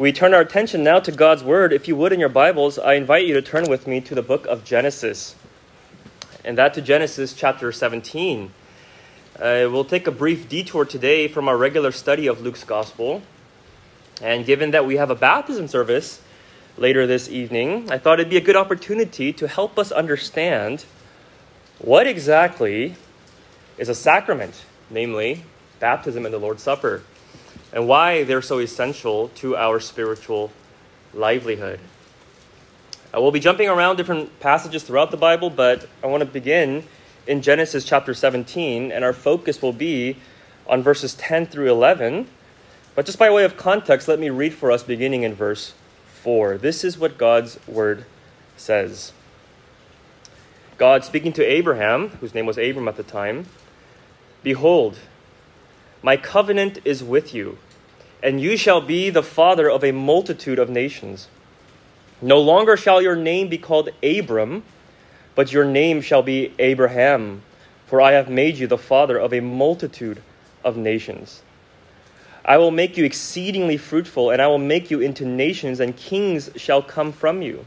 We turn our attention now to God's Word. If you would, in your Bibles, I invite you to turn with me to the book of Genesis, and that to Genesis chapter 17. Uh, we'll take a brief detour today from our regular study of Luke's Gospel. And given that we have a baptism service later this evening, I thought it'd be a good opportunity to help us understand what exactly is a sacrament, namely baptism and the Lord's Supper, and why they're so essential to our spiritual livelihood. Uh, we'll be jumping around different passages throughout the Bible, but I want to begin in Genesis chapter 17, and our focus will be on verses 10 through 11. But just by way of context, let me read for us beginning in verse 4. This is what God's word says. God speaking to Abraham, whose name was Abram at the time, Behold, my covenant is with you, and you shall be the father of a multitude of nations. No longer shall your name be called Abram, but your name shall be Abraham, for I have made you the father of a multitude of nations. I will make you exceedingly fruitful, and I will make you into nations, and kings shall come from you.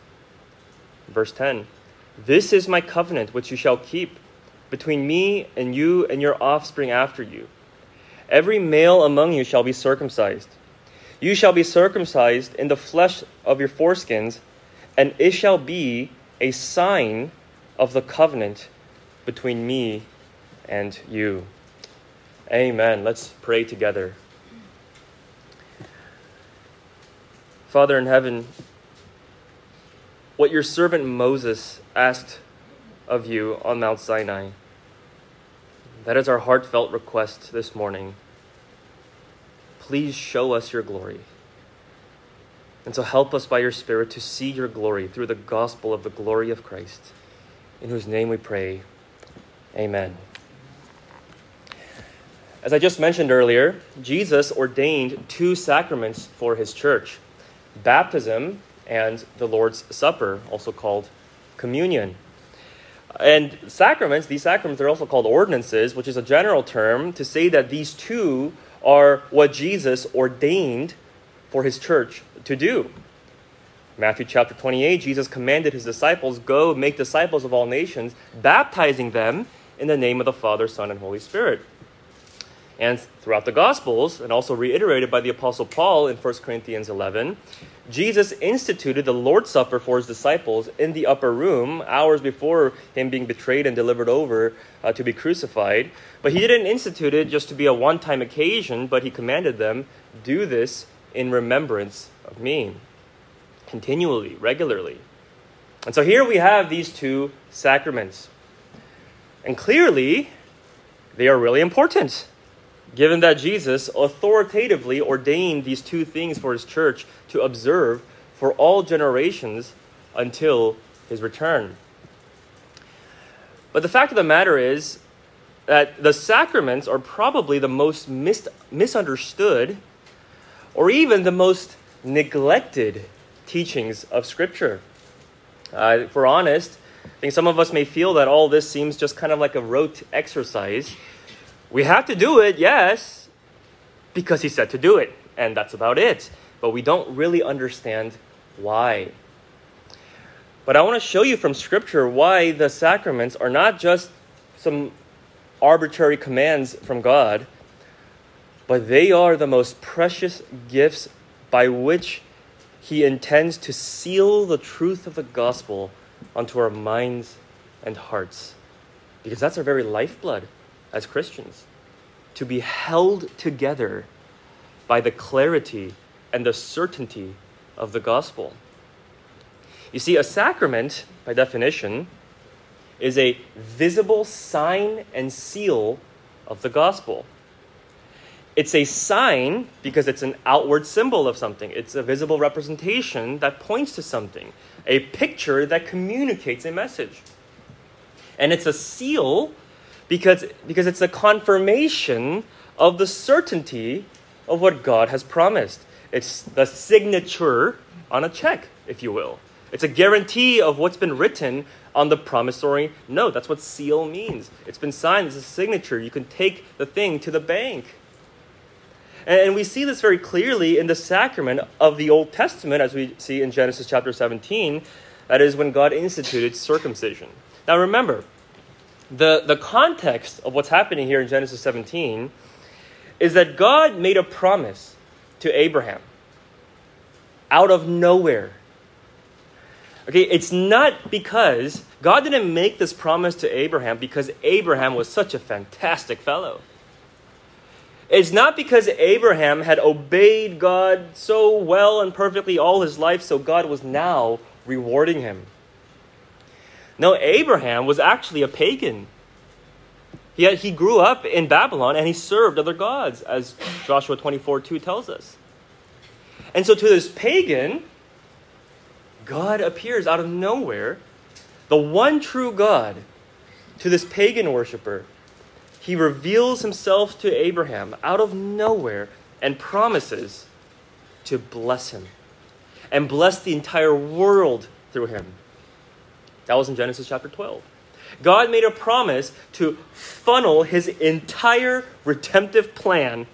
Verse 10 This is my covenant which you shall keep between me and you and your offspring after you. Every male among you shall be circumcised. You shall be circumcised in the flesh of your foreskins, and it shall be a sign of the covenant between me and you. Amen. Let's pray together. Father in heaven, what your servant Moses asked of you on Mount Sinai, that is our heartfelt request this morning. Please show us your glory. And so help us by your Spirit to see your glory through the gospel of the glory of Christ, in whose name we pray. Amen. As I just mentioned earlier, Jesus ordained two sacraments for his church baptism and the Lord's Supper, also called communion. And sacraments, these sacraments are also called ordinances, which is a general term to say that these two are what Jesus ordained for his church to do. Matthew chapter 28, Jesus commanded his disciples, Go make disciples of all nations, baptizing them in the name of the Father, Son, and Holy Spirit and throughout the Gospels, and also reiterated by the Apostle Paul in 1 Corinthians 11, Jesus instituted the Lord's Supper for his disciples in the upper room hours before him being betrayed and delivered over uh, to be crucified. But he didn't institute it just to be a one time occasion, but he commanded them, do this in remembrance of me, continually, regularly. And so here we have these two sacraments. And clearly, they are really important given that Jesus authoritatively ordained these two things for his church to observe for all generations until his return. But the fact of the matter is that the sacraments are probably the most mis- misunderstood or even the most neglected teachings of Scripture. Uh, if we're honest, I think some of us may feel that all this seems just kind of like a rote exercise we have to do it, yes, because he said to do it, and that's about it. But we don't really understand why. But I want to show you from Scripture why the sacraments are not just some arbitrary commands from God, but they are the most precious gifts by which He intends to seal the truth of the gospel onto our minds and hearts. Because that's our very lifeblood as Christians to be held together by the clarity and the certainty of the gospel. You see, a sacrament, by definition, is a visible sign and seal of the gospel. It's a sign because it's an outward symbol of something. It's a visible representation that points to something, a picture that communicates a message. And it's a seal because, because it's a confirmation of the certainty of what God has promised. It's the signature on a check, if you will. It's a guarantee of what's been written on the promissory note. That's what seal means. It's been signed, it's a signature. You can take the thing to the bank. And we see this very clearly in the sacrament of the Old Testament, as we see in Genesis chapter 17. That is when God instituted circumcision. Now remember, the, the context of what's happening here in Genesis 17 is that God made a promise to Abraham out of nowhere. Okay, it's not because God didn't make this promise to Abraham because Abraham was such a fantastic fellow. It's not because Abraham had obeyed God so well and perfectly all his life, so God was now rewarding him. No, Abraham was actually a pagan. Yet he grew up in Babylon and he served other gods, as Joshua 24 2 tells us. And so to this pagan, God appears out of nowhere, the one true God, to this pagan worshiper. He reveals himself to Abraham out of nowhere and promises to bless him and bless the entire world through him. That was in Genesis chapter 12. God made a promise to funnel his entire redemptive plan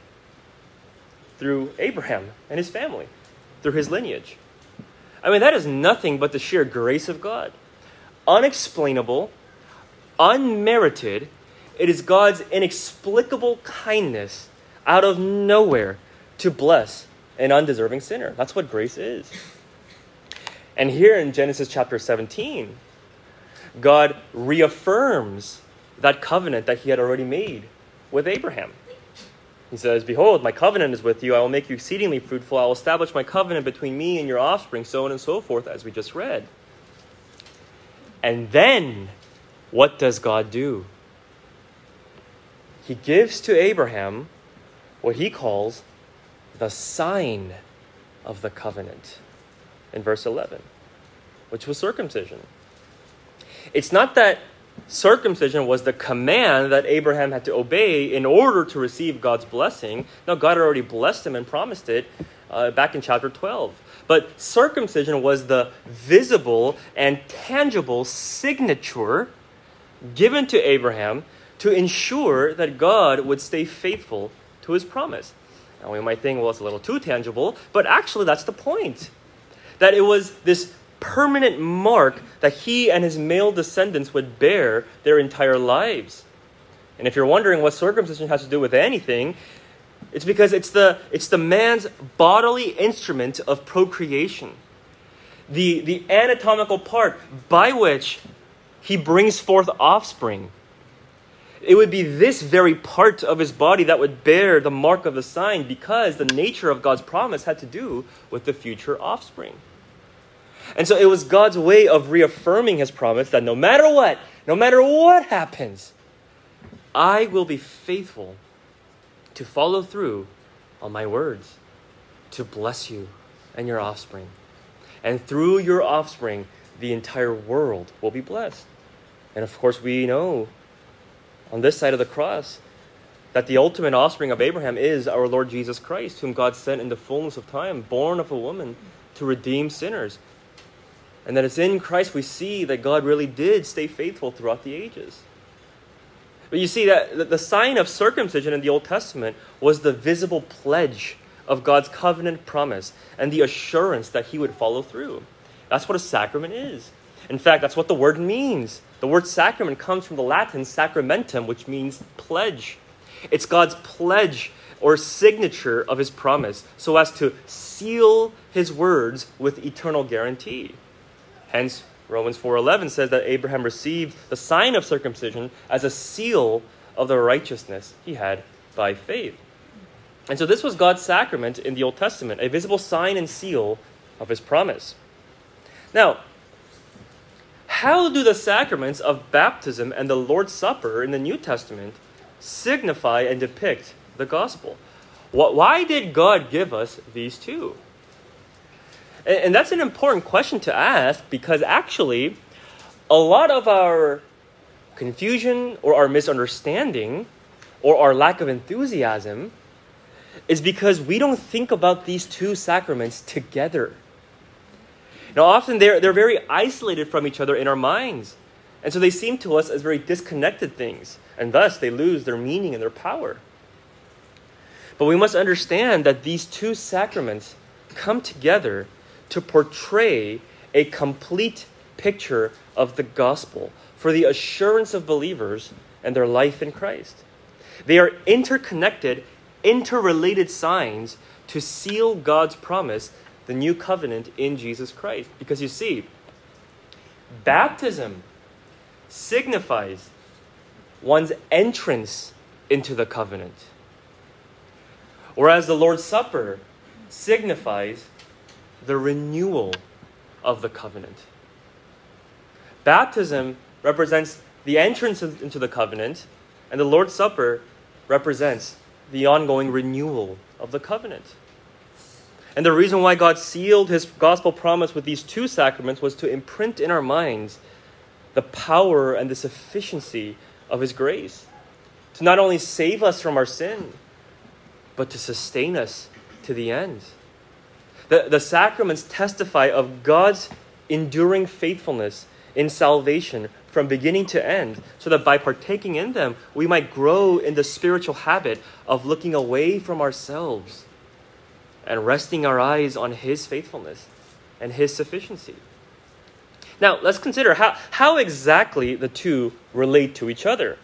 through Abraham and his family, through his lineage. I mean, that is nothing but the sheer grace of God. Unexplainable, unmerited, it is God's inexplicable kindness out of nowhere to bless an undeserving sinner. That's what grace is. And here in Genesis chapter 17, God reaffirms that covenant that he had already made with Abraham. He says, Behold, my covenant is with you. I will make you exceedingly fruitful. I will establish my covenant between me and your offspring, so on and so forth, as we just read. And then, what does God do? He gives to Abraham what he calls the sign of the covenant in verse 11, which was circumcision. It's not that circumcision was the command that Abraham had to obey in order to receive God's blessing. No, God had already blessed him and promised it uh, back in chapter 12. But circumcision was the visible and tangible signature given to Abraham to ensure that God would stay faithful to his promise. Now, we might think, well, it's a little too tangible, but actually, that's the point. That it was this permanent mark that he and his male descendants would bear their entire lives. And if you're wondering what circumcision has to do with anything, it's because it's the, it's the man's bodily instrument of procreation. The, the anatomical part by which he brings forth offspring. It would be this very part of his body that would bear the mark of the sign because the nature of God's promise had to do with the future offspring. And so it was God's way of reaffirming his promise that no matter what, no matter what happens, I will be faithful to follow through on my words, to bless you and your offspring. And through your offspring, the entire world will be blessed. And of course, we know on this side of the cross that the ultimate offspring of Abraham is our Lord Jesus Christ, whom God sent in the fullness of time, born of a woman, to redeem sinners. And that it's in Christ we see that God really did stay faithful throughout the ages. But you see that the sign of circumcision in the Old Testament was the visible pledge of God's covenant promise and the assurance that he would follow through. That's what a sacrament is. In fact, that's what the word means. The word sacrament comes from the Latin sacramentum, which means pledge. It's God's pledge or signature of his promise so as to seal his words with eternal guarantee. Hence, Romans 4:11 says that Abraham received the sign of circumcision as a seal of the righteousness he had by faith. And so this was God's sacrament in the Old Testament, a visible sign and seal of his promise. Now, how do the sacraments of baptism and the Lord's Supper in the New Testament signify and depict the gospel? Why did God give us these two? And that's an important question to ask because actually, a lot of our confusion or our misunderstanding or our lack of enthusiasm is because we don't think about these two sacraments together. Now, often they're, they're very isolated from each other in our minds. And so they seem to us as very disconnected things. And thus they lose their meaning and their power. But we must understand that these two sacraments come together to portray a complete picture of the gospel for the assurance of believers and their life in Christ. They are interconnected, interrelated signs to seal God's promise, the new covenant in Jesus Christ. Because you see, baptism signifies one's entrance into the covenant, whereas the Lord's Supper signifies the renewal of the covenant. Baptism represents the entrance into the covenant, and the Lord's Supper represents the ongoing renewal of the covenant. And the reason why God sealed his gospel promise with these two sacraments was to imprint in our minds the power and the sufficiency of his grace. To not only save us from our sin, but to sustain us to the end. The, the sacraments testify of God's enduring faithfulness in salvation from beginning to end, so that by partaking in them, we might grow in the spiritual habit of looking away from ourselves and resting our eyes on His faithfulness and His sufficiency. Now, let's consider how, how exactly the two relate to each other.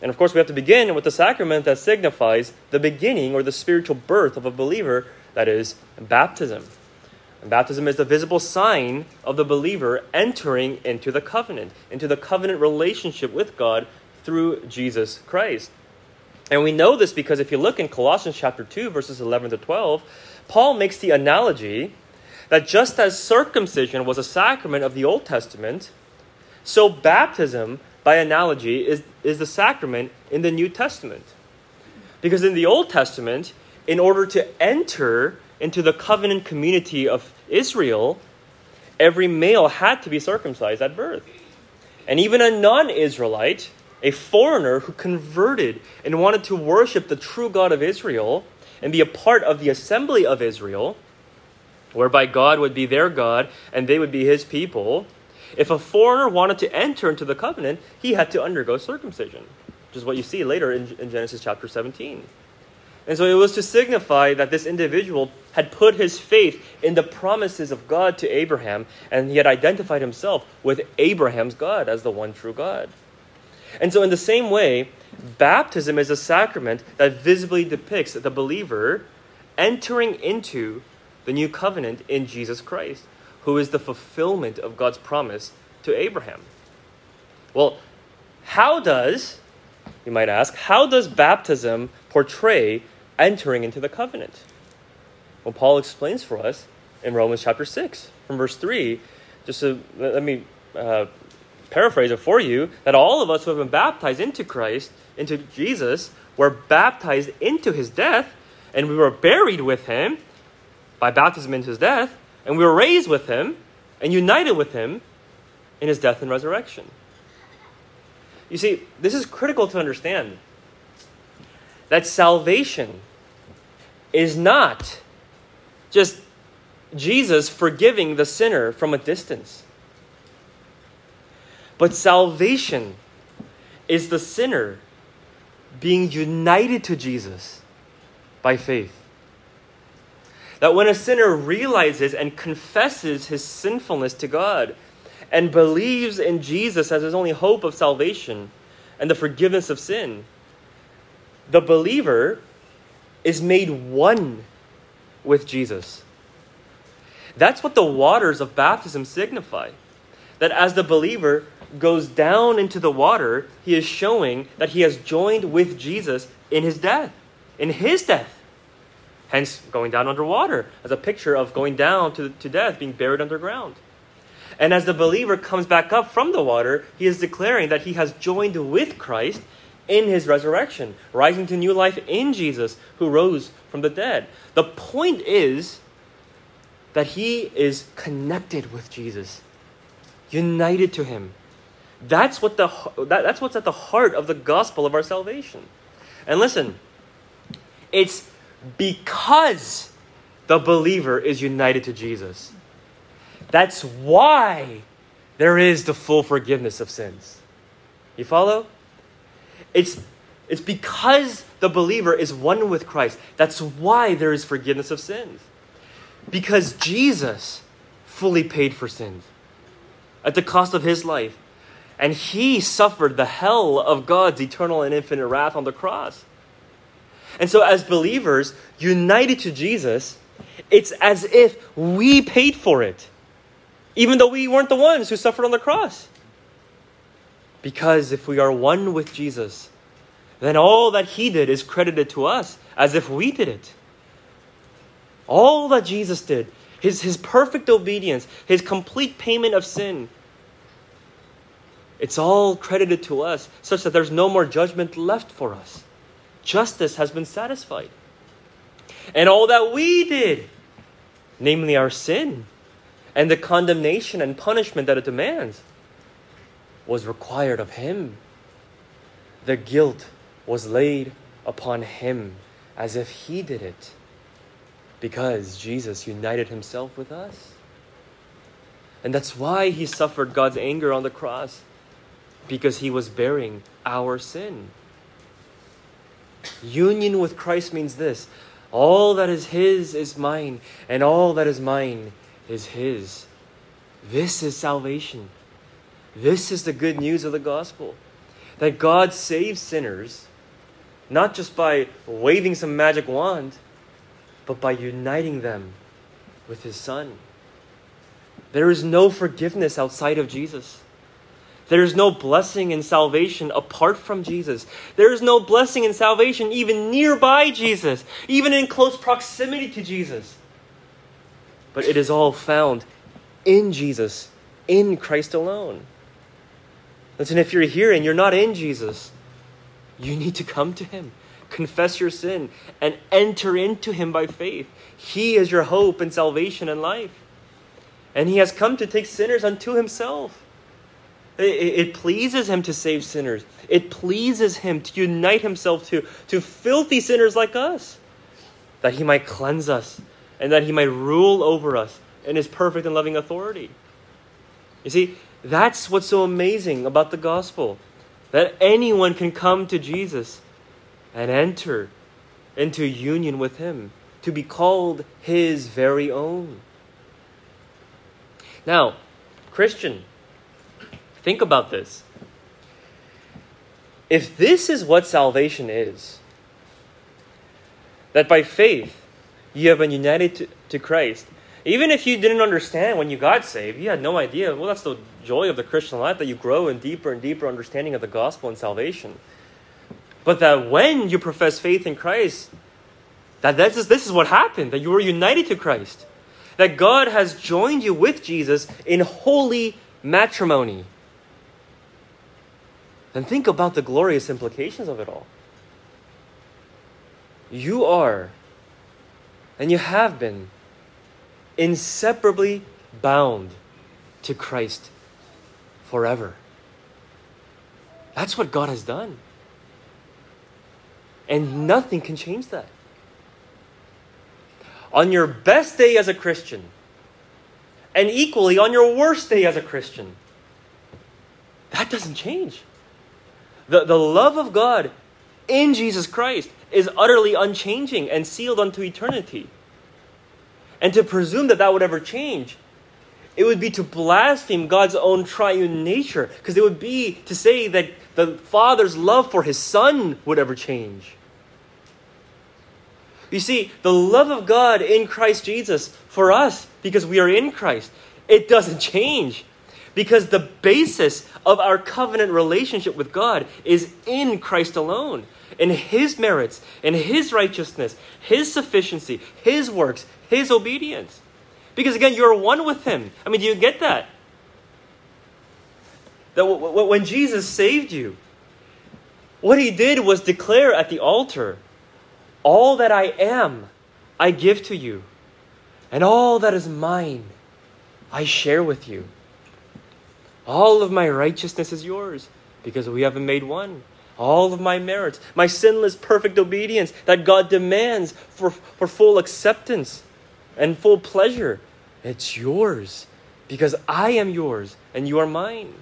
And of course, we have to begin with the sacrament that signifies the beginning or the spiritual birth of a believer, that is, baptism. And baptism is the visible sign of the believer entering into the covenant, into the covenant relationship with God through Jesus Christ. And we know this because if you look in Colossians chapter 2, verses 11 to 12, Paul makes the analogy that just as circumcision was a sacrament of the Old Testament, so baptism, by analogy, is, is the sacrament in the New Testament. Because in the Old Testament, in order to enter into the covenant community of Israel, every male had to be circumcised at birth. And even a non Israelite, a foreigner who converted and wanted to worship the true God of Israel and be a part of the assembly of Israel, whereby God would be their God and they would be his people, if a foreigner wanted to enter into the covenant, he had to undergo circumcision, which is what you see later in, in Genesis chapter 17. And so it was to signify that this individual had put his faith in the promises of God to Abraham, and he had identified himself with Abraham's God as the one true God. And so, in the same way, baptism is a sacrament that visibly depicts the believer entering into the new covenant in Jesus Christ, who is the fulfillment of God's promise to Abraham. Well, how does, you might ask, how does baptism portray entering into the covenant? Well, Paul explains for us in Romans chapter 6, from verse 3. Just to, let me uh, paraphrase it for you that all of us who have been baptized into Christ, into Jesus, were baptized into his death, and we were buried with him by baptism into his death, and we were raised with him and united with him in his death and resurrection. You see, this is critical to understand that salvation is not just Jesus forgiving the sinner from a distance. But salvation is the sinner being united to Jesus by faith. That when a sinner realizes and confesses his sinfulness to God and believes in Jesus as his only hope of salvation and the forgiveness of sin, the believer is made one with Jesus. That's what the waters of baptism signify. That as the believer goes down into the water, he is showing that he has joined with Jesus in his death, in his death. Hence, going down underwater as a picture of going down to, to death, being buried underground. And as the believer comes back up from the water, he is declaring that he has joined with Christ in his resurrection, rising to new life in Jesus who rose from the dead. The point is that he is connected with Jesus, united to him. That's what the that, that's what's at the heart of the gospel of our salvation. And listen, it's because the believer is united to Jesus. That's why there is the full forgiveness of sins. You follow? It's, it's because the believer is one with Christ. That's why there is forgiveness of sins. Because Jesus fully paid for sins at the cost of his life. And he suffered the hell of God's eternal and infinite wrath on the cross. And so, as believers, united to Jesus, it's as if we paid for it, even though we weren't the ones who suffered on the cross. Because if we are one with Jesus, then all that he did is credited to us as if we did it. All that Jesus did, his, his perfect obedience, his complete payment of sin, it's all credited to us such that there's no more judgment left for us. Justice has been satisfied. And all that we did, namely our sin and the condemnation and punishment that it demands, was required of him. The guilt was laid upon him as if he did it because Jesus united himself with us. And that's why he suffered God's anger on the cross because he was bearing our sin. Union with Christ means this all that is his is mine, and all that is mine is his. This is salvation. This is the good news of the gospel that God saves sinners not just by waving some magic wand, but by uniting them with His Son. There is no forgiveness outside of Jesus. There is no blessing in salvation apart from Jesus. There is no blessing in salvation even nearby Jesus, even in close proximity to Jesus. But it is all found in Jesus, in Christ alone. Listen, if you're here and you're not in Jesus, you need to come to Him, confess your sin, and enter into Him by faith. He is your hope and salvation and life. And He has come to take sinners unto Himself. It, it, pleases Him to save sinners, it pleases Him to unite Himself to, to filthy sinners like us, that He might cleanse us and that He might rule over us in His perfect and loving authority. You see, that's what's so amazing about the gospel that anyone can come to Jesus and enter into union with Him, to be called His very own. Now, Christian, think about this. If this is what salvation is, that by faith you have been united to, to Christ, even if you didn't understand when you got saved, you had no idea. Well, that's the joy of the Christian life that you grow in deeper and deeper understanding of the gospel and salvation. But that when you profess faith in Christ, that this is, this is what happened, that you were united to Christ. That God has joined you with Jesus in holy matrimony. Then think about the glorious implications of it all. You are, and you have been, inseparably bound to Christ forever. That's what God has done. And nothing can change that. On your best day as a Christian, and equally on your worst day as a Christian, that doesn't change. The, the love of God in Jesus Christ is utterly unchanging and sealed unto eternity. And to presume that that would ever change, it would be to blaspheme God's own triune nature, because it would be to say that the Father's love for His Son would ever change. You see, the love of God in Christ Jesus for us, because we are in Christ, it doesn't change. Because the basis of our covenant relationship with God is in Christ alone, in His merits, in His righteousness, His sufficiency, His works, his obedience. Because again, you're one with him. I mean, do you get that? That when Jesus saved you, What he did was declare at the altar, All that I am, I give to you, and all that is mine, I share with you. All of my righteousness is yours, because we haven't made one. All of my merits, my sinless, perfect obedience that God demands for, for full acceptance and full pleasure, it's yours, because I am yours and you are mine.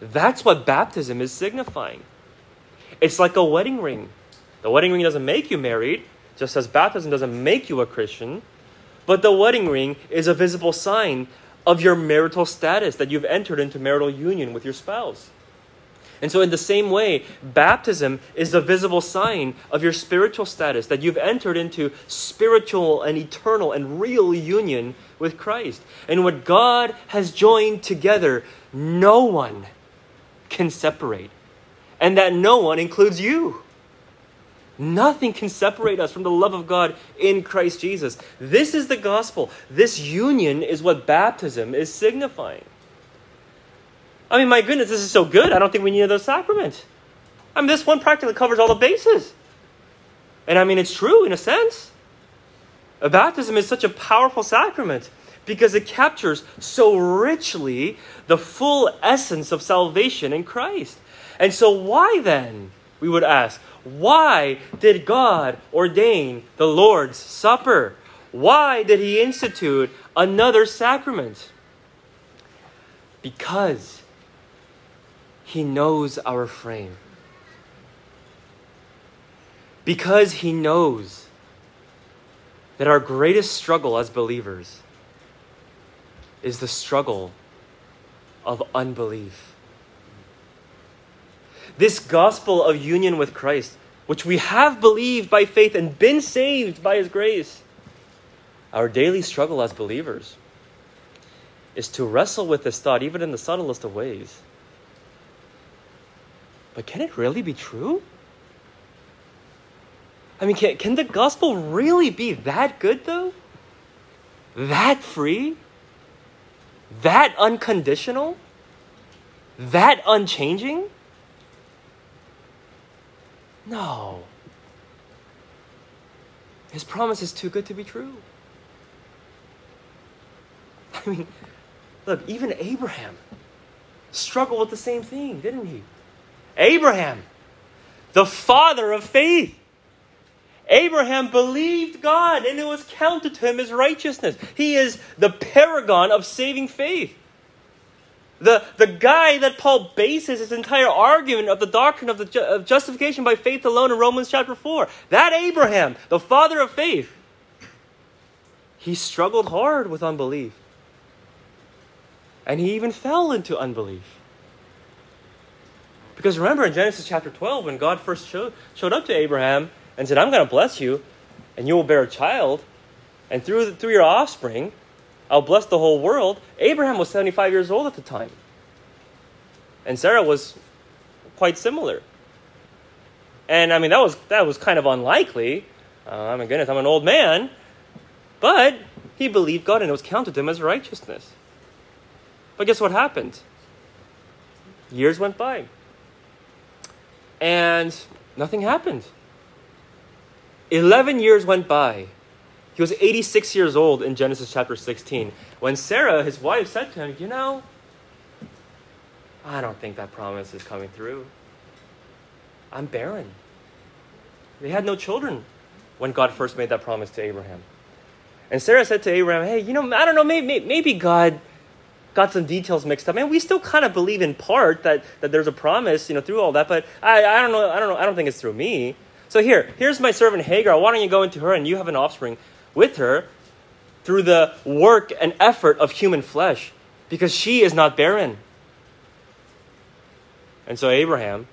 That's what baptism is signifying. It's like a wedding ring. The wedding ring doesn't make you married, just as baptism doesn't make you a Christian. But the wedding ring is a visible sign of your marital status, that you've entered into marital union with your spouse. And so, in the same way, baptism is a visible sign of your spiritual status, that you've entered into spiritual and eternal and real union with Christ. And what God has joined together, no one can separate. And that no one includes you. Nothing can separate us from the love of God in Christ Jesus. This is the gospel. This union is what baptism is signifying. I mean, my goodness, this is so good. I don't think we need another sacrament. I mean, this one practically covers all the bases. And I mean, it's true in a sense. A baptism is such a powerful sacrament because it captures so richly the full essence of salvation in Christ. And so, why then, we would ask, why did God ordain the Lord's Supper? Why did He institute another sacrament? Because He knows our frame. Because He knows that our greatest struggle as believers is the struggle of unbelief. This gospel of union with Christ, which we have believed by faith and been saved by His grace, our daily struggle as believers is to wrestle with this thought, even in the subtlest of ways. But can it really be true? I mean, can, can the gospel really be that good, though? That free? That unconditional? That unchanging? No. His promise is too good to be true. I mean, look, even Abraham struggled with the same thing, didn't he? Abraham, the father of faith. Abraham believed God and it was counted to him as righteousness. He is the paragon of saving faith. The, the guy that Paul bases his entire argument of the doctrine of, the ju- of justification by faith alone in Romans chapter 4. That Abraham, the father of faith, he struggled hard with unbelief. And he even fell into unbelief. Because remember in Genesis chapter 12, when God first showed, showed up to Abraham and said, I'm going to bless you, and you will bear a child, and through, through your offspring, I'll bless the whole world. Abraham was 75 years old at the time. And Sarah was quite similar. And I mean, that was, that was kind of unlikely. Uh, my goodness, I'm an old man. But he believed God and it was counted to him as righteousness. But guess what happened? Years went by. And nothing happened. 11 years went by he was 86 years old in Genesis chapter 16 when Sarah, his wife, said to him, You know, I don't think that promise is coming through. I'm barren. They had no children when God first made that promise to Abraham. And Sarah said to Abraham, Hey, you know, I don't know, maybe, maybe God got some details mixed up. And we still kind of believe in part that, that there's a promise, you know, through all that, but I, I don't know, I don't know, I don't think it's through me. So here, here's my servant Hagar. Why don't you go into her and you have an offspring? with her through the work and effort of human flesh because she is not barren. And so Abraham,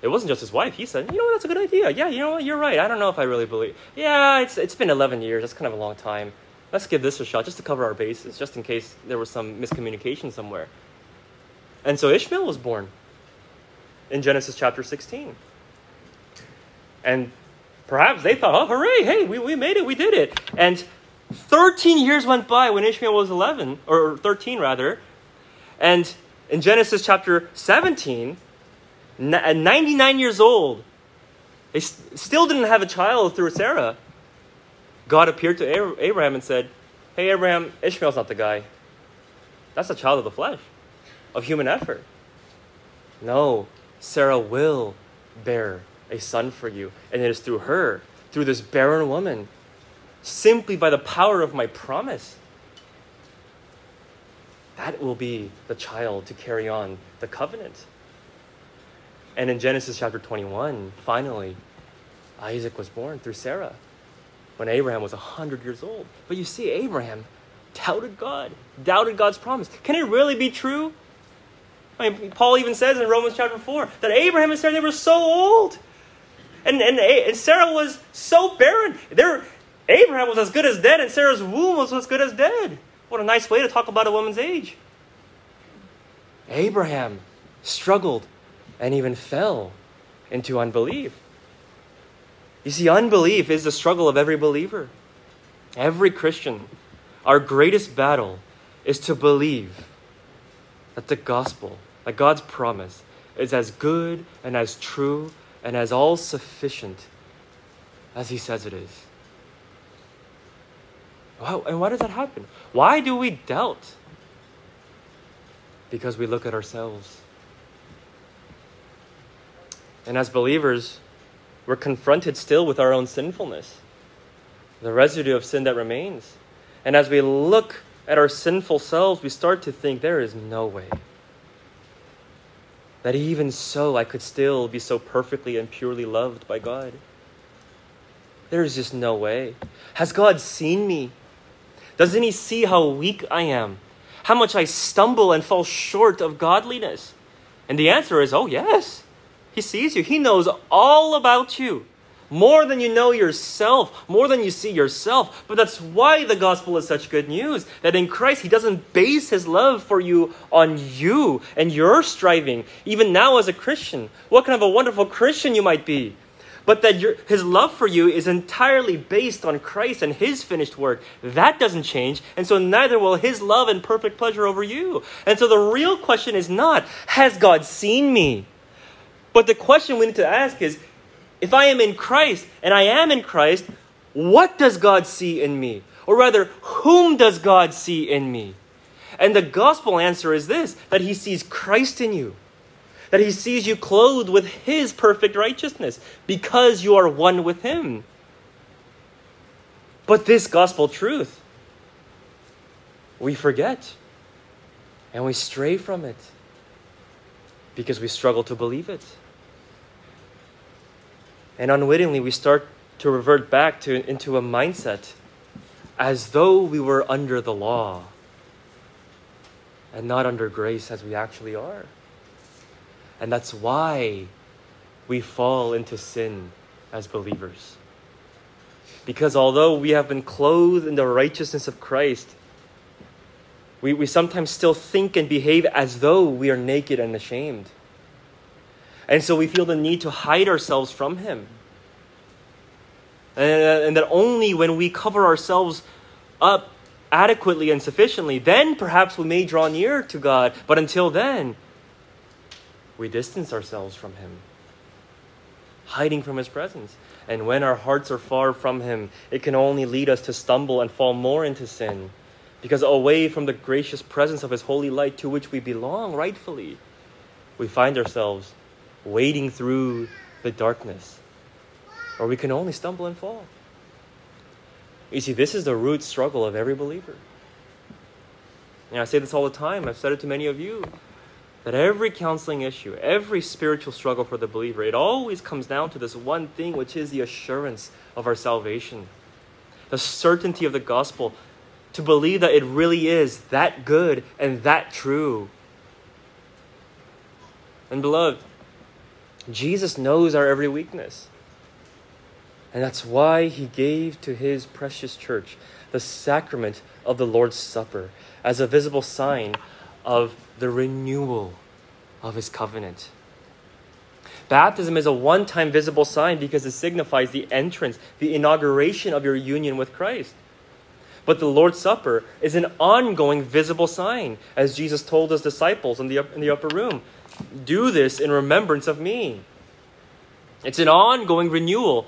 it wasn't just his wife. He said, "You know what? That's a good idea. Yeah, you know what? You're right. I don't know if I really believe. Yeah, it's it's been 11 years. That's kind of a long time. Let's give this a shot just to cover our bases, just in case there was some miscommunication somewhere." And so Ishmael was born in Genesis chapter 16. And Perhaps they thought, oh, hooray, hey, we, we made it, we did it. And 13 years went by when Ishmael was 11, or 13 rather. And in Genesis chapter 17, At 99 years old, they still didn't have a child through Sarah. God appeared to Abraham and said, Hey, Abraham, Ishmael's not the guy. That's a child of the flesh, of human effort. No, Sarah will bear a son for you, and it is through her, through this barren woman, simply by the power of my promise. That will be the child to carry on the covenant. And in Genesis chapter 21, finally, Isaac was born through Sarah when Abraham was 100 years old. But you see, Abraham doubted God, doubted God's promise. Can it really be true? I mean, Paul even says in Romans chapter 4 that Abraham and Sarah, they were so old. And, and, and Sarah was so barren. There, Abraham was as good as dead, and Sarah's womb was as good as dead. What a nice way to talk about a woman's age. Abraham struggled and even fell into unbelief. You see, unbelief is the struggle of every believer. Every Christian, our greatest battle is to believe that the gospel, that God's promise, is as good and as true and as all sufficient as He says it is. And why does that happen? Why do we doubt? Because we look at ourselves. And as believers, we're confronted still with our own sinfulness, the residue of sin that remains. And as we look at our sinful selves, we start to think there is no way that even so I could still be so perfectly and purely loved by God. There is just no way. Has God seen me? Doesn't He see how weak I am? How much I stumble and fall short of godliness? And the answer is oh, yes. He sees you, He knows all about you. More than you know yourself, more than you see yourself. But that's why the gospel is such good news. That in Christ, He doesn't base His love for you on you and your striving. Even now, as a Christian, what kind of a wonderful Christian you might be. But that your, His love for you is entirely based on Christ and His finished work. That doesn't change. And so neither will His love and perfect pleasure over you. And so the real question is not, has God seen me? But the question we need to ask is if I am in Christ and I am in Christ, what does God see in me? Or rather, whom does God see in me? And the gospel answer is this that he sees Christ in you, that he sees you clothed with his perfect righteousness because you are one with him. But this gospel truth, we forget and we stray from it because we struggle to believe it. And unwittingly, we start to revert back to, into a mindset as though we were under the law and not under grace as we actually are. And that's why we fall into sin as believers. Because although we have been clothed in the righteousness of Christ, we, we sometimes still think and behave as though we are naked and ashamed. And so we feel the need to hide ourselves from Him. And, and that only when we cover ourselves up adequately and sufficiently, then perhaps we may draw near to God. But until then, we distance ourselves from Him, hiding from His presence. And when our hearts are far from Him, it can only lead us to stumble and fall more into sin. Because away from the gracious presence of His holy light to which we belong rightfully, we find ourselves wading through the darkness, or we can only stumble and fall. You see, this is the root struggle of every believer. And I say this all the time, I've said it to many of you that every counseling issue, every spiritual struggle for the believer, it always comes down to this one thing, which is the assurance of our salvation, the certainty of the gospel, to believe that it really is that good and that true. And beloved, Jesus knows our every weakness. And that's why he gave to his precious church the sacrament of the Lord's Supper as a visible sign of the renewal of his covenant. Baptism is a one time visible sign because it signifies the entrance, the inauguration of your union with Christ. But the Lord's Supper is an ongoing visible sign, as Jesus told his disciples in the, in the upper room. Do this in remembrance of me. It's an ongoing renewal.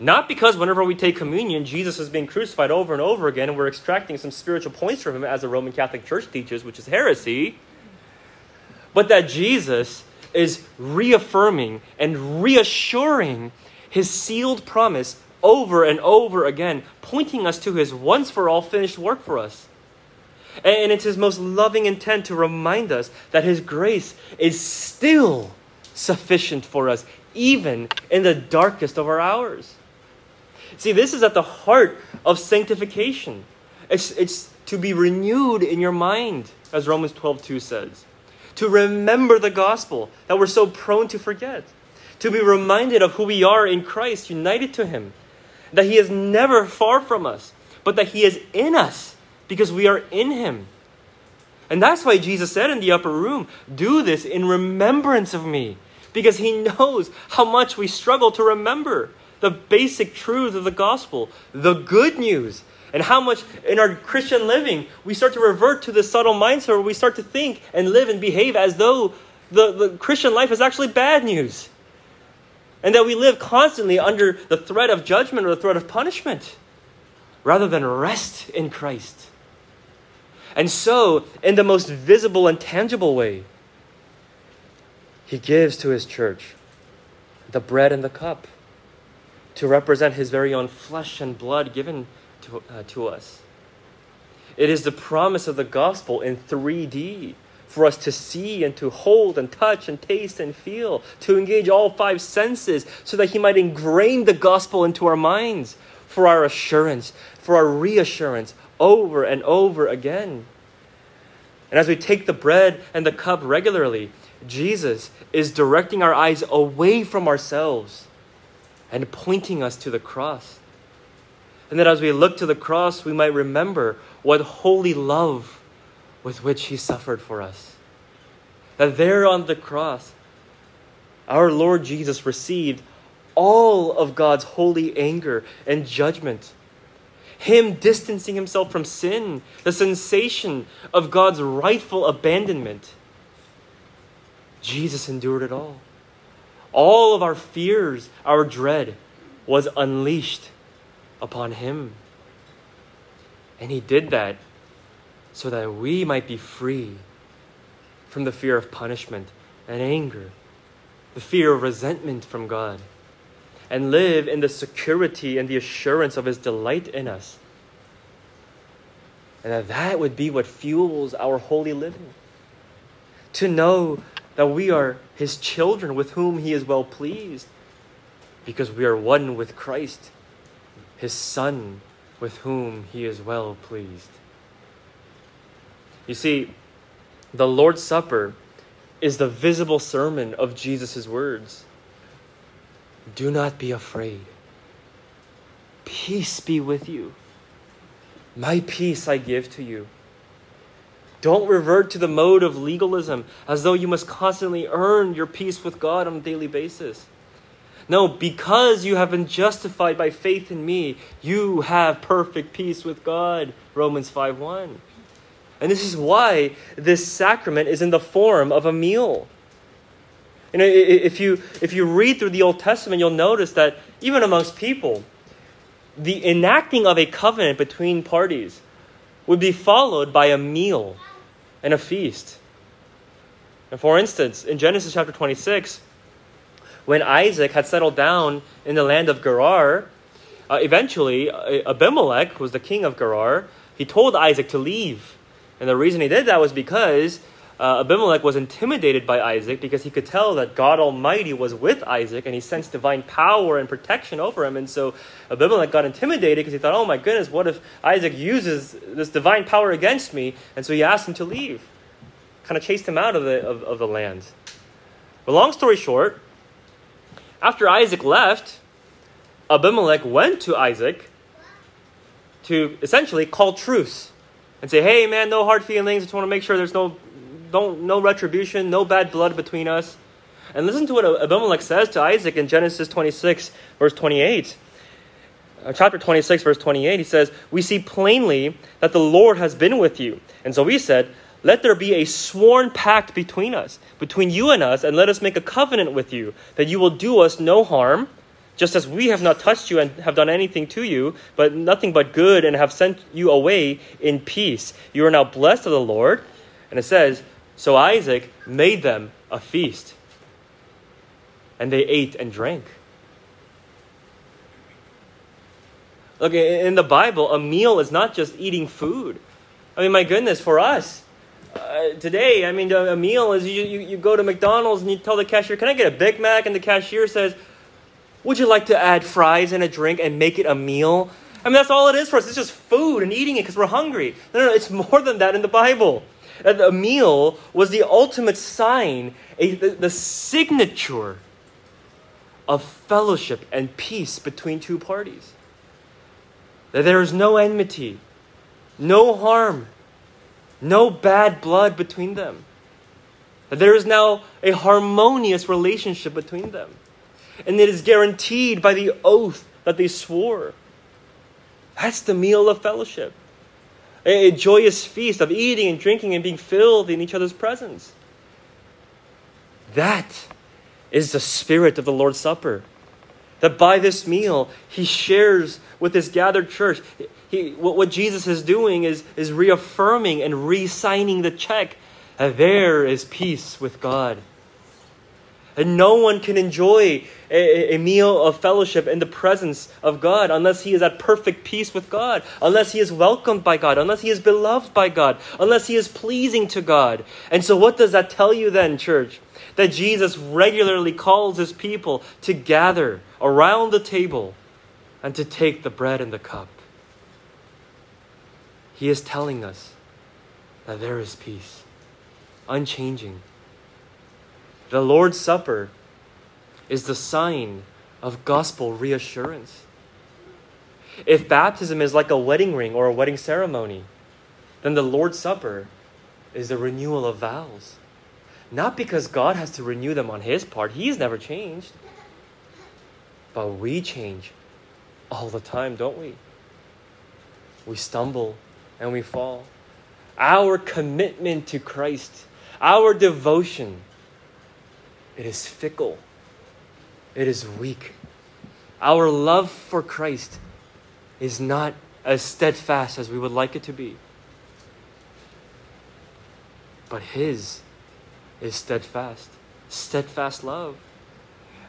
Not because whenever we take communion, Jesus is being crucified over and over again and we're extracting some spiritual points from him, as the Roman Catholic Church teaches, which is heresy, but that Jesus is reaffirming and reassuring his sealed promise over and over again, pointing us to his once for all finished work for us. And it's his most loving intent to remind us that his grace is still sufficient for us, even in the darkest of our hours. See, this is at the heart of sanctification. It's, it's to be renewed in your mind, as Romans 12 2 says. To remember the gospel that we're so prone to forget. To be reminded of who we are in Christ, united to Him. That He is never far from us, but that He is in us because we are in Him. And that's why Jesus said in the upper room, Do this in remembrance of me, because He knows how much we struggle to remember the basic truth of the gospel, the good news, and how much in our Christian living we start to revert to this subtle mindset where we start to think and live and behave as though the, the Christian life is actually bad news. And that we live constantly under the threat of judgment or the threat of punishment rather than rest in Christ. And so, in the most visible and tangible way, he gives to his church the bread and the cup to represent his very own flesh and blood given to, uh, to us. It is the promise of the gospel in 3D for us to see and to hold and touch and taste and feel, to engage all five senses so that he might ingrain the gospel into our minds for our assurance, for our reassurance over and over again. And as we take the bread and the cup regularly, Jesus is directing our eyes away from ourselves and pointing us to the cross. And that as we look to the cross, we might remember what holy love with which He suffered for us. That there on the cross, our Lord Jesus received all of God's holy anger and judgment. Him distancing himself from sin, the sensation of God's rightful abandonment. Jesus endured it all. All of our fears, our dread, was unleashed upon him. And he did that so that we might be free from the fear of punishment and anger, the fear of resentment from God, and live in the security and the assurance of his delight in us. And that that would be what fuels our holy living. To know that we are his children with whom he is well pleased because we are one with Christ, his Son, with whom he is well pleased. You see, the Lord's Supper is the visible sermon of Jesus' words. Do not be afraid. Peace be with you. My peace I give to you. Don't revert to the mode of legalism as though you must constantly earn your peace with God on a daily basis. No, because you have been justified by faith in me, you have perfect peace with God. Romans 5 1. And this is why this sacrament is in the form of a meal. You know, if you, if you read through the Old Testament, you'll notice that even amongst people, the enacting of a covenant between parties would be followed by a meal and a feast. And for instance, in Genesis chapter 26, when Isaac had settled down in the land of Gerar, uh, eventually uh, Abimelech, who was the king of Gerar, he told Isaac to leave. And the reason he did that was because uh, Abimelech was intimidated by Isaac because he could tell that God Almighty was with Isaac and he sensed divine power and protection over him. And so Abimelech got intimidated because he thought, oh my goodness, what if Isaac uses this divine power against me? And so he asked him to leave, kind of chased him out of the, of, of the land. But long story short, after Isaac left, Abimelech went to Isaac to essentially call truce and say, hey man, no hard feelings. I just want to make sure there's no don't no retribution, no bad blood between us. And listen to what Abimelech says to Isaac in Genesis 26, verse 28. uh, chapter 26, verse 28, he says, We see plainly that the Lord has been with you. And so we said, Let there be a sworn pact between us, between you and us, and let us make a covenant with you, that you will do us no harm, just as we have not touched you and have done anything to you, but nothing but good, and have sent you away in peace. You are now blessed of the Lord. And it says, So Isaac made them a feast, and they ate and drank. Look, in the Bible, a meal is not just eating food. I mean, my goodness, for us, uh, today, I mean, a meal is you, you, you go to McDonald's and you tell the cashier, Can I get a Big Mac? And the cashier says, Would you like to add fries and a drink and make it a meal? I mean, that's all it is for us. It's just food and eating it because we're hungry. No, no, no, it's more than that in the Bible. That a meal was the ultimate sign, a, the, the signature of fellowship and peace between two parties that there is no enmity, no harm, no bad blood between them. That there is now a harmonious relationship between them. And it is guaranteed by the oath that they swore. That's the meal of fellowship. A, a joyous feast of eating and drinking and being filled in each other's presence. That is the spirit of the Lord's Supper. That by this meal, he shares with his gathered church. He, what, what Jesus is doing is, is reaffirming and re signing the check that there is peace with God. And no one can enjoy a, a, meal of fellowship in the presence of God unless he is at perfect peace with God, unless he is welcomed by God, unless he is beloved by God, unless he is pleasing to God. And so, what does that tell you then, church? that Jesus regularly calls his people to gather around the table and to take the bread and the cup. He is telling us that there is peace, unchanging. The Lord's Supper is the sign of gospel reassurance. If baptism is like a wedding ring or a wedding ceremony, then the Lord's Supper is the renewal of vows. Not because God has to renew them on His part, He's never changed. But we change all the time, don't we? We stumble and we fall. Our commitment to Christ, our devotion, it is fickle, it is weak. Our love for Christ is not as steadfast as we would like it to be. But His is steadfast, steadfast love.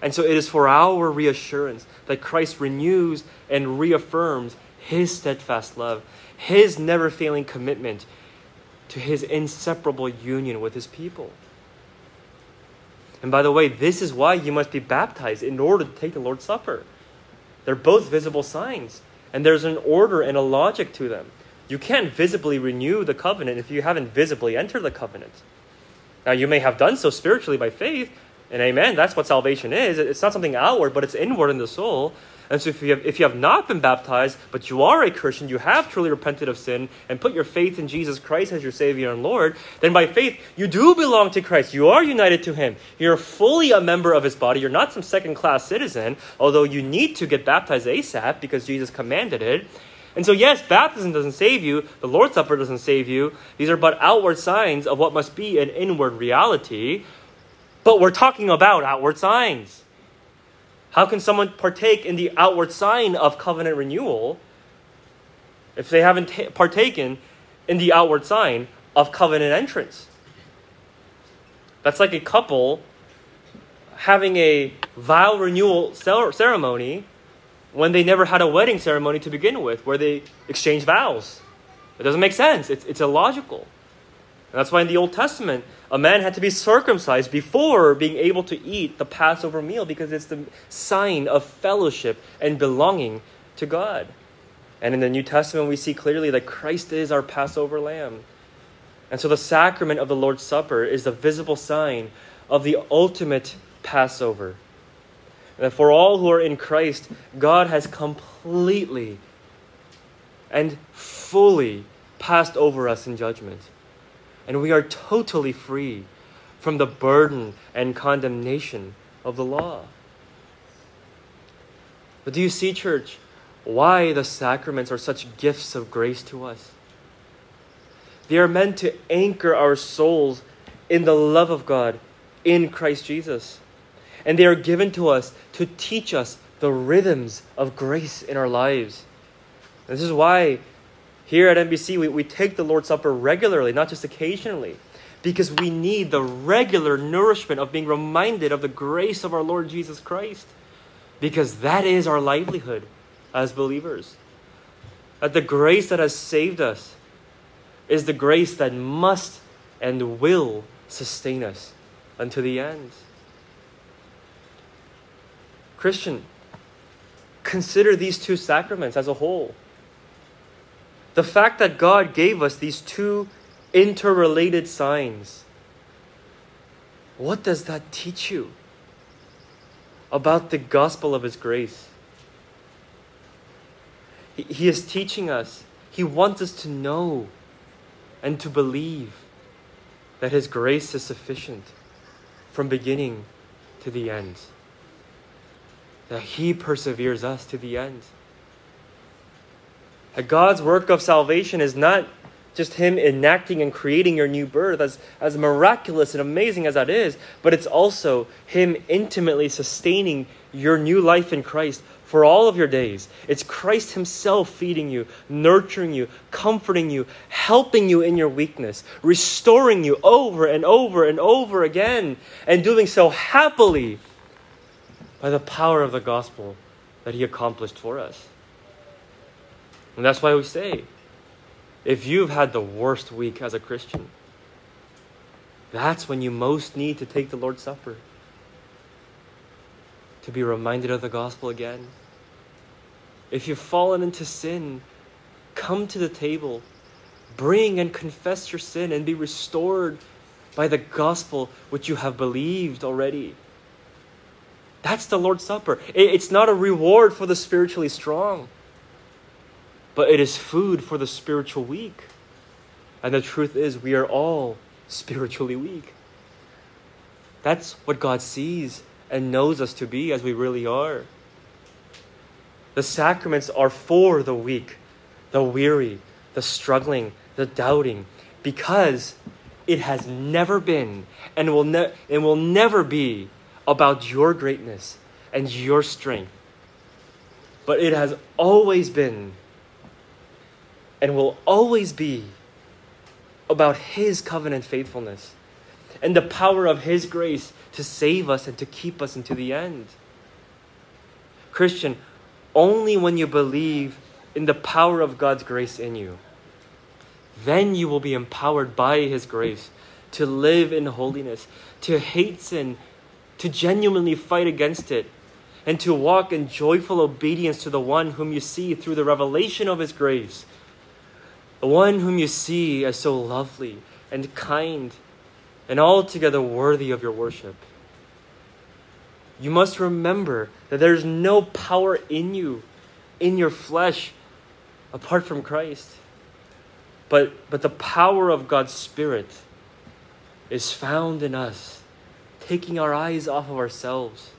And so it is for our reassurance that Christ renews and reaffirms his steadfast love, his never failing commitment to his inseparable union with his people. And by the way, this is why you must be baptized in order to take the Lord's Supper. They're both visible signs, and there's an order and a logic to them. You can't visibly renew the covenant if you haven't visibly entered the covenant. Now, you may have done so spiritually by faith, and amen, that's what salvation is. It's not something outward, but it's inward in the soul. And so, if you, have, if you have not been baptized, but you are a Christian, you have truly repented of sin and put your faith in Jesus Christ as your Savior and Lord, then by faith, you do belong to Christ. You are united to Him. You're fully a member of His body. You're not some second class citizen, although you need to get baptized ASAP because Jesus commanded it. And so, yes, baptism doesn't save you, the Lord's Supper doesn't save you. These are but outward signs of what must be an inward reality. But we're talking about outward signs. How can someone partake in the outward sign of covenant renewal if they haven't t- partaken in the outward sign of covenant entrance? That's like a couple having a vow renewal ceremony when they never had a wedding ceremony to begin with, where they exchange vows. It doesn't make sense. It's, it's illogical. And that's why in the Old Testament, a man had to be circumcised before being able to eat the Passover meal because it's the sign of fellowship and belonging to God. And in the New Testament, we see clearly that Christ is our Passover lamb. And so the sacrament of the Lord's Supper is the visible sign of the ultimate Passover that for all who are in Christ, God has completely and fully passed over us in judgment. And we are totally free from the burden and condemnation of the law. But do you see, church? why the sacraments are such gifts of grace to us. They are meant to anchor our souls in the love of God in Christ Jesus. And they are given to us to teach us the rhythms of grace in our lives. This is why here at MBC we, we take the Lord's Supper regularly, not just occasionally, because we need the regular nourishment of being reminded of the grace of our Lord Jesus Christ, because that is our livelihood as believers. That the grace that has saved us is the grace that must and will sustain us unto the end. Christian, consider these two sacraments as a whole. The fact that God gave us these two interrelated signs, what does that teach you about the gospel of His grace? He, is teaching us, He wants us to know and to believe that His grace is sufficient from beginning to the end. That He perseveres us to the end. That God's work of salvation is not just Him enacting and creating your new birth, as, as miraculous and amazing as that is, but it's also Him intimately sustaining your new life in Christ for all of your days. It's Christ Himself feeding you, nurturing you, comforting you, helping you in your weakness, restoring you over and over and over again, and doing so happily by the power of the gospel that He accomplished for us. And that's why we say if you've had the worst week as a Christian, that's when you most need to take the Lord's Supper to be reminded of the gospel again. If you've fallen into sin, come to the table, bring and confess your sin, and be restored by the gospel which you have believed already. That's the Lord's Supper. It's not a reward for the spiritually strong, but it is food for the spiritual weak. And the truth is, we are all spiritually weak. That's what God sees and knows us to be as we really are. The sacraments are for the weak, the weary, the struggling, the doubting, because it has never been and will, ne- and will never be about your greatness and your strength. But it has always been and will always be about His covenant faithfulness and the power of His grace to save us and to keep us into the end. Christian, only when you believe in the power of God's grace in you, then you will be empowered by His grace to live in holiness, to hate sin, to genuinely fight against it, and to walk in joyful obedience to the one whom you see through the revelation of His grace, the one whom you see as so lovely and kind and altogether worthy of your worship. You must remember that there's no power in you, in your flesh, apart from Christ. But, but the power of God's Spirit is found in us, taking our eyes off of ourselves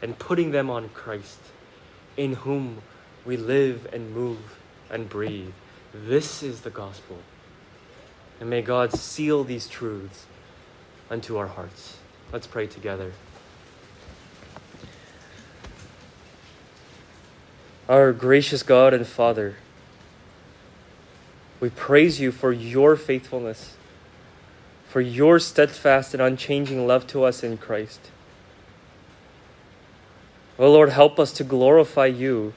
and putting them on Christ, in whom we live and move and breathe. This is the gospel. And may God seal these truths unto our hearts. Let's pray together. Our gracious God and Father, we praise you for your faithfulness, for your steadfast and unchanging love to us in Christ. Oh Lord, help us to glorify you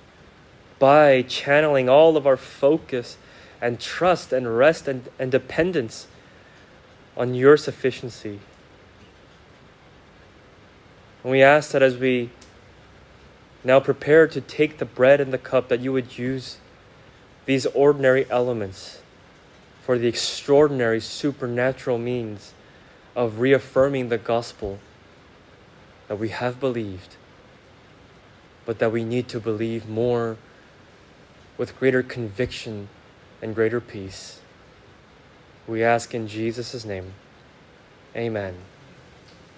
by channeling all of our focus and trust and rest and, and dependence on your sufficiency. And we ask that as we now prepare to take the bread and the cup, that you would use these ordinary elements for the extraordinary supernatural means of reaffirming the gospel that we have believed, but that we need to believe more with greater conviction and greater peace. We ask in Jesus' name. Amen.